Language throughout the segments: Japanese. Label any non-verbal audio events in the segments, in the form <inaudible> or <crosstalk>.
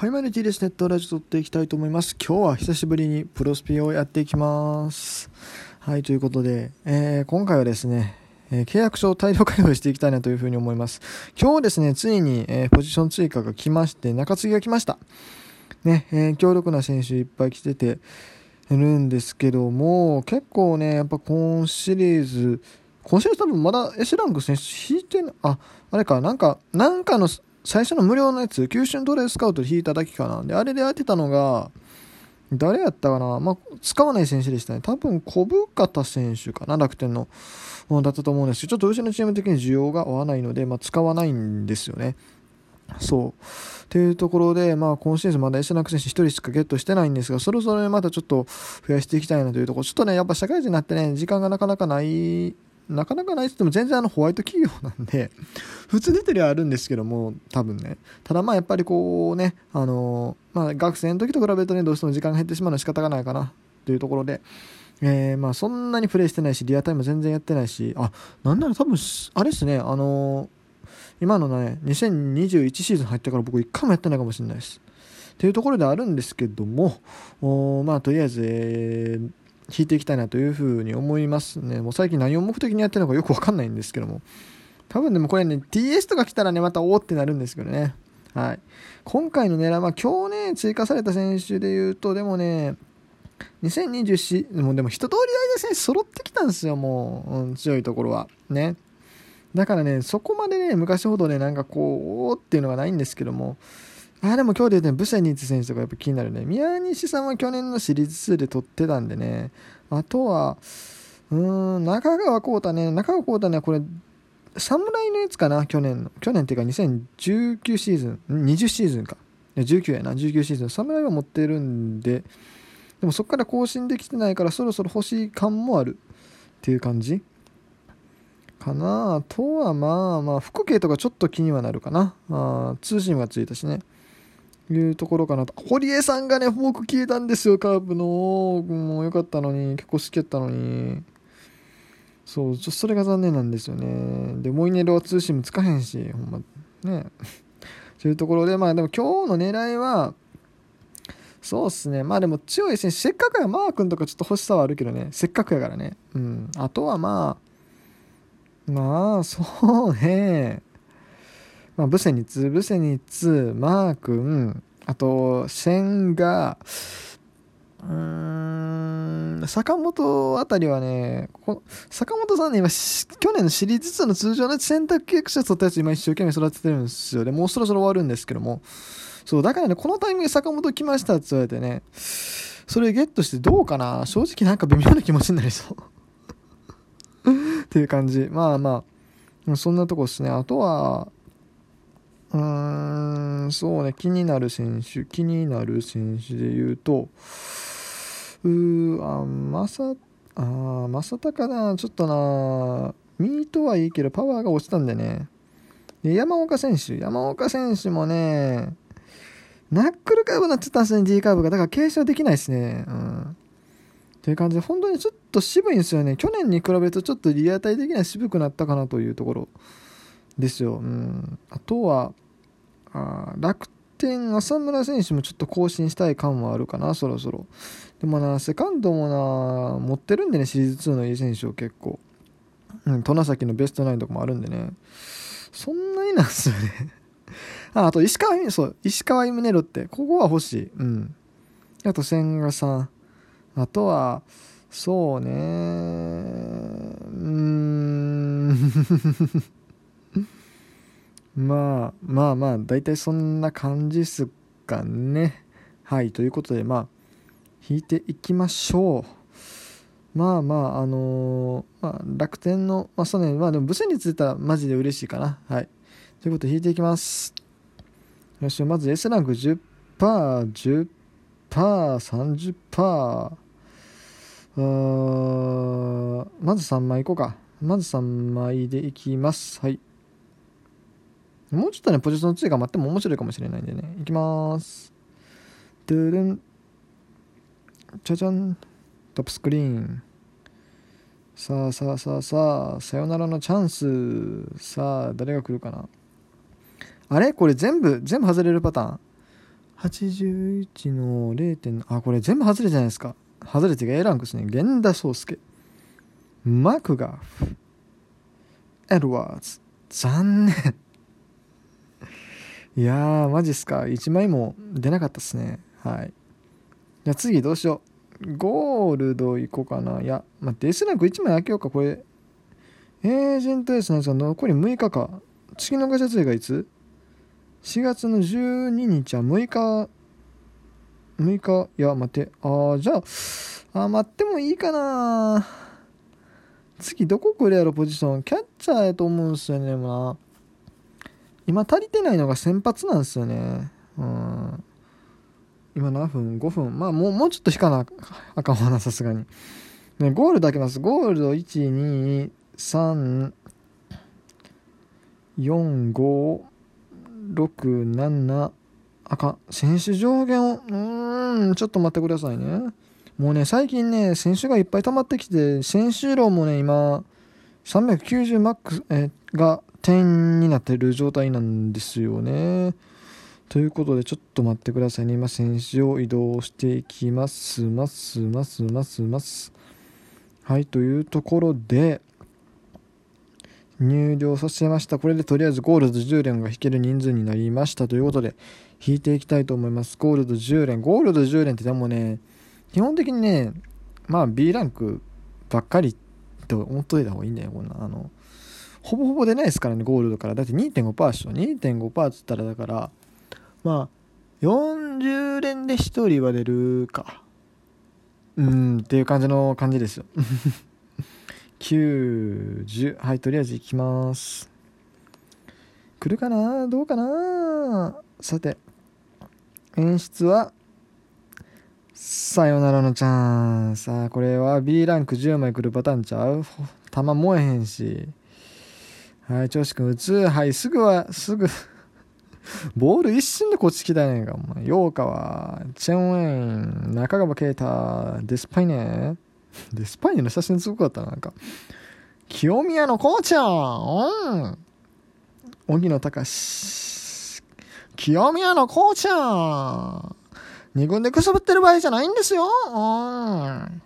はい、マネティです。ネットラジオ撮っていきたいと思います。今日は久しぶりにプロスピをやっていきます。はい、ということで、えー、今回はですね、えー、契約書を大量開放していきたいなというふうに思います。今日ですね、ついに、えー、ポジション追加が来まして、中継ぎが来ました。ね、え強力な選手いっぱい来てているんですけども、結構ね、やっぱ今シリーズ、今シリーズ多分まだ S ランク選手引いてな、あ、あれか、なんか、なんかの最初の無料のやつ、九州トレスカウト引いただけかな。で、あれで当てたのが、誰やったかな？まあ、使わない選手でしたね。多分、小深田選手かな、楽天の。だったと思うんですけど、ちょっとうちのチーム的に需要が合わないので、まあ、使わないんですよね。そう。っていうところで、まあ、今シーズンまだ S ナク選手1人しかゲットしてないんですが、そろそろまたちょっと増やしていきたいなというところ、ちょっとね、やっぱ社会人になってね、時間がなかなかないなかなかないって言っても全然あのホワイト企業なんで、<laughs> 普通出てりゃあるんですけども、多分ね。ただまあやっぱりこうね、あのまあ学生の時と比べるとね、どうしても時間が減ってしまうのは仕方がないかな、というところで、えー、まあそんなにプレイしてないし、リアタイム全然やってないし、あ、なんなら多分、あれですね、あの今のね、2021シーズン入ってから僕一回もやってないかもしれないです。っていうところであるんですけども、おまあとりあえず、えー、引いていきたいなというふうに思いますね。もう最近何を目的にやってるのかよくわかんないんですけども。多分でもこれね、TS とか来たらね、またおおってなるんですけどね。はい。今回の狙いは、今日ね、追加された選手で言うと、でもね、2024、もうでも一通り間選手揃ってきたんですよ、もう、うん、強いところは。ね。だからね、そこまでね、昔ほどね、なんかこう、おーっていうのがないんですけども、あでも今日で言うとね、ブセニッツ選手とかやっぱ気になるね。宮西さんは去年のシリーズ2で取ってたんでね。あとは、うーん、中川幸太ね。中川幸太ね、これ、侍のやつかな、去年の。去年っていうか2019シーズン、20シーズンか。19やな、19シーズン。侍は持ってるんで、でもそこから更新できてないからそろそろ欲しい感もあるっていう感じかなあとはまあまあ、服系とかちょっと気にはなるかな。あ通信がついたしね。いうところかなと。堀江さんがね、フォーク消えたんですよ、カープの。もう良かったのに、結構好きやったのに。そう、ちょっとそれが残念なんですよね。で、モイネルは通信もつかへんし、ほんま、ね。<laughs> というところで、まあでも今日の狙いは、そうっすね。まあでも強い選手、せっかくやマー君とかちょっと欲しさはあるけどね。せっかくやからね。うん。あとはまあ、まあ、そうね。まあ、ブセニツ、ブセニツ、マー君、あと、シェンが、うーん、坂本あたりはね、こ坂本さんね、今、去年のシリーズ2の通常の選択契約者取ったやつ今一生懸命育ててるんですよ。で、もうそろそろ終わるんですけども。そう、だからね、このタイミングで坂本来ましたって言われてね、それゲットしてどうかな正直なんか微妙な気持ちになりそうっていう感じ。まあまあ、そんなとこですね。あとは、うーん、そうね、気になる選手、気になる選手で言うと、うー、あ、まさ、あ、まさたかな、ちょっとな、ミートはいいけど、パワーが落ちたんでね。で、山岡選手、山岡選手もね、ナックルカーブになってたんですね、D カーブが。だから継承できないですね。うん。という感じで、本当にちょっと渋いんですよね。去年に比べるとちょっとリアタイ的には渋くなったかなというところですよ。うん。あとは、あ楽天、浅村選手もちょっと更新したい感はあるかな、そろそろ。でもな、セカンドもな、持ってるんでね、シリーズ2のいい選手を結構。うん、戸崎のベストナインとかもあるんでね。そんなになんすよね <laughs> あ、あと石川、そう、石川イムネロって、ここは欲しい。うん。あと千賀さん。あとは、そうねうーん <laughs> まあまあまあ大体そんな感じっすかね。はいということでまあ引いていきましょう。まあまああのー、まあ、楽天のまあそうねまあでも武士についたらマジで嬉しいかな。はい。ということで引いていきます。よしまず S ランク 10%10% 30%あまず3枚いこうか。まず3枚でいきます。はい。もうちょっとね、ポジションの追加待っても面白いかもしれないんでね。いきまーす。ドゥルン。じゃじゃん。トップスクリーン。さあさあさあさあ、さよならのチャンス。さあ、誰が来るかな。あれ？これ全部、全部外れるパターン81の0点あこれ全部外れじゃないですか外れてが A ランクですね源田壮介マクガフエドワーズ残念いやーマジっすか。1枚も出なかったっすね。はい。じゃあ次どうしよう。ゴールドいこうかな。いや待って S ランク1枚開けようかこれ。エージェント S のやつは残り6日か。次のガチャツイがいつ ?4 月の12日は6日。6日。いや待って。ああじゃああ待ってもいいかな。次どこ来るやろポジション。キャッチャーやと思うんすよねまあ今足りてないのが先発なんですよねうん今何分 ?5 分？まあもうもうちょっと引かなあかんわなさすがにねゴールド開けますゴールド1 2 3 4 5 6 7あかん。選手上限を、うーん、ちょっと待ってくださいね。もうね、最近ね、選手がいっぱい溜まってきて、選手量もね、今、390マックス、えが点になってる状態なんですよね。ということで、ちょっと待ってくださいね。今、選手を移動していきます。ます、ます、ます、ます。はい、というところで、入力させました。これでとりあえずゴールド10連が引ける人数になりましたということで、引いていきたいと思います。ゴールド10連。ゴールド10連ってでもね、基本的にね、まあ B ランクばっかりと思っといた方がいいんだよ、こんな。あの、ほぼほぼ出ないですからね、ゴールドから。だって2.5%でしょ。2.5%っつったらだから、まあ、40連で1人は出るか。うん、っていう感じの感じですよ。9、10。はい、とりあえず行きます。来るかな？どうかな？さて、演出は、さよならのチャンス。さあ、これは B ランク10枚来るパターンちゃう？弾燃えへんし。はい、調子くん打つ？はい、すぐは、<laughs> すぐボール一瞬でこっち来たやねんか、お前。ヨーカは、チェンウェイン、中川圭太、デスパイネデスパイネの写真すごかったな、なんか。清宮のコーチャーうん荻野隆清宮のコーチャー二軍でくすぶってる場合じゃないんですようん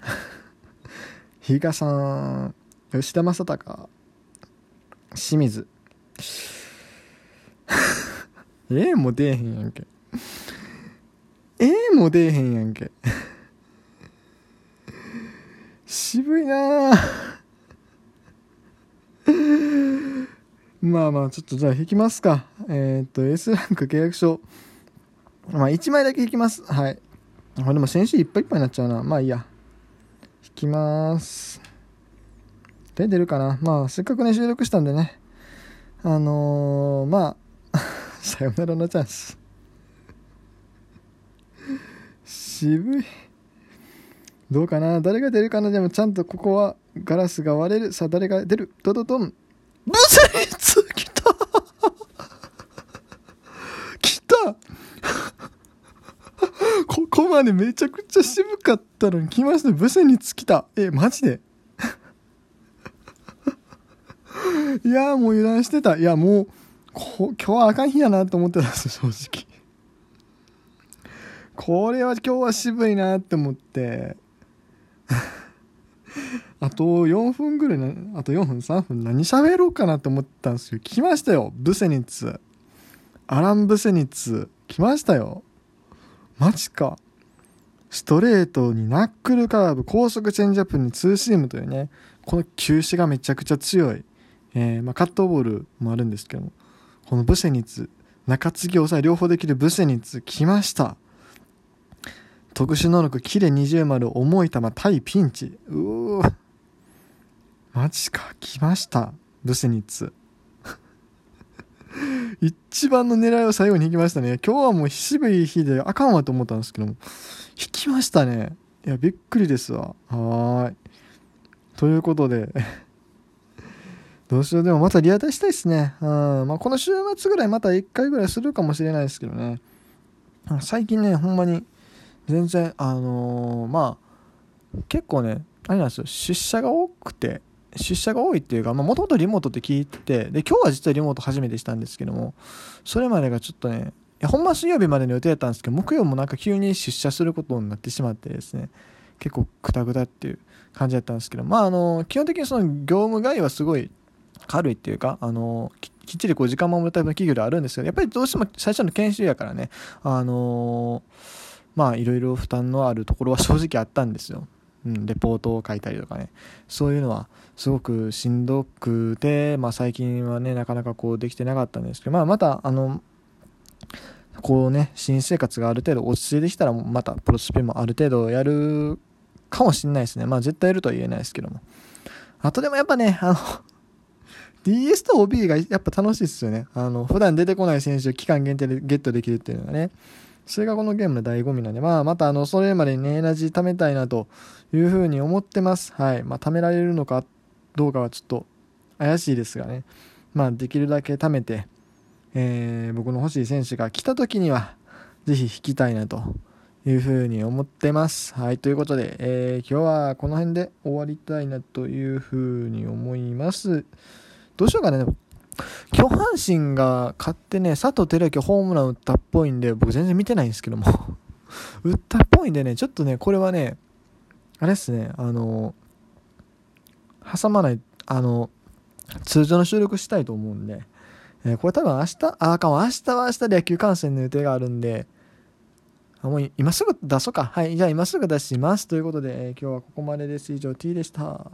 <laughs> 比嘉さん吉田正尚清水。<laughs> ええも出えへんやんけ。ええも出えへんやんけ。渋いな <laughs> まあまあちょっとじゃあ引きますか。えっ、と S ランク契約書。まあ1枚だけ引きます。はい。これでも先週いっぱいいっぱいになっちゃうな。まあいいや。引きます。で出るかな。まあせっかくね収録したんでね。あのー、まあ <laughs> さよならのチャンス。渋い。どうかな？誰が出るかな？でもちゃんとここはガラスが割れる。さあ、誰が出る？ドドドン。ブスリツ来た。来た。ここまでめちゃくちゃ渋かったのに来ました。ブセニツ来た。え、マジで？<laughs> いやもう油断してた。いや、もう、今日はあかん日やなと思ってたんです、正直。<laughs> これは今日は渋いなって思って。<laughs> あと4分ぐらいな、あと4分、3分何喋ろうかなって思ったんですよ。来ましたよ。ブセニッツ。アラン・ブセニッツ。来ましたよ。マジか。ストレートにナックルカーブ、高速チェンジアップにツーシームというね、この球種がめちゃくちゃ強い。えー、まあ、カットボールもあるんですけども、このブセニツ、中継ぎ抑え両方できるブセニツ、来ました。特殊能力、キレ20丸、重い球、対ピンチ。うーマジか、来ました。ブセニツ。<laughs> 一番の狙いを最後に引きましたね。今日はもう渋い日であかんわと思ったんですけども、引きましたね。いや、びっくりですわ。はーい。ということでどうしよう。でもまたリアタイしたいですね。うん。まあ、この週末ぐらいまた1回ぐらいするかもしれないですけどね。最近ね、ほんまに、全然、あのー、まあ、結構ね、あれなんですよ、出社が多くて、出社が多いっていうか、もともとリモートって聞いてて、で、今日は実はリモート初めてしたんですけども、それまでがちょっとね、やほんま水曜日までの予定だったんですけど木曜もなんか急に出社することになってしまってですね結構クタクタっていう感じだったんですけどまああの基本的にその業務外はすごい軽いっていうかあのきっちりこう時間守るタイプの企業ではあるんですけどやっぱりどうしても最初の研修やからねあのまあいろいろ負担のあるところは正直あったんですよ。うん、レポートを書いたりとかね。そういうのはすごくしんどくて、まあ、最近はねなかなかこうできてなかったんですけど、まあ、またあのこうね新生活がある程度落ち着いてきたらまたプロスピもある程度やるかもしれないですね。まあ絶対やるとは言えないですけども。あとでもやっぱねあの DS と OB がやっぱ楽しいですよねあの普段出てこない選手を期間限定でゲットできるっていうのがねそれがこのゲームの醍醐味なんで、まあ、またあの、それまでにね、エナジー貯めたいなというふうに思ってます。はい。まあ、貯められるのかどうかはちょっと怪しいですがね。まあ、できるだけ貯めて、えー、僕の欲しい選手が来た時には、ぜひ引きたいなというふうに思ってます。はい。ということで、えー、今日はこの辺で終わりたいなというふうに思います。どうしようかね。巨阪神が勝ってね、佐藤輝明ホームラン打ったっぽいんで、僕全然見てないんですけども <laughs> 打ったっぽいんでね、ちょっとね、これはね、あれっすね、あの、挟まない、あの、通常の収録したいと思うんで、えー、これ多分明日、あ、あかん、明日は明日で野球観戦の予定があるんで、あもう今すぐ出そうか。はい、じゃあ今すぐ出します。ということで、えー、今日はここまでです。以上、T でした。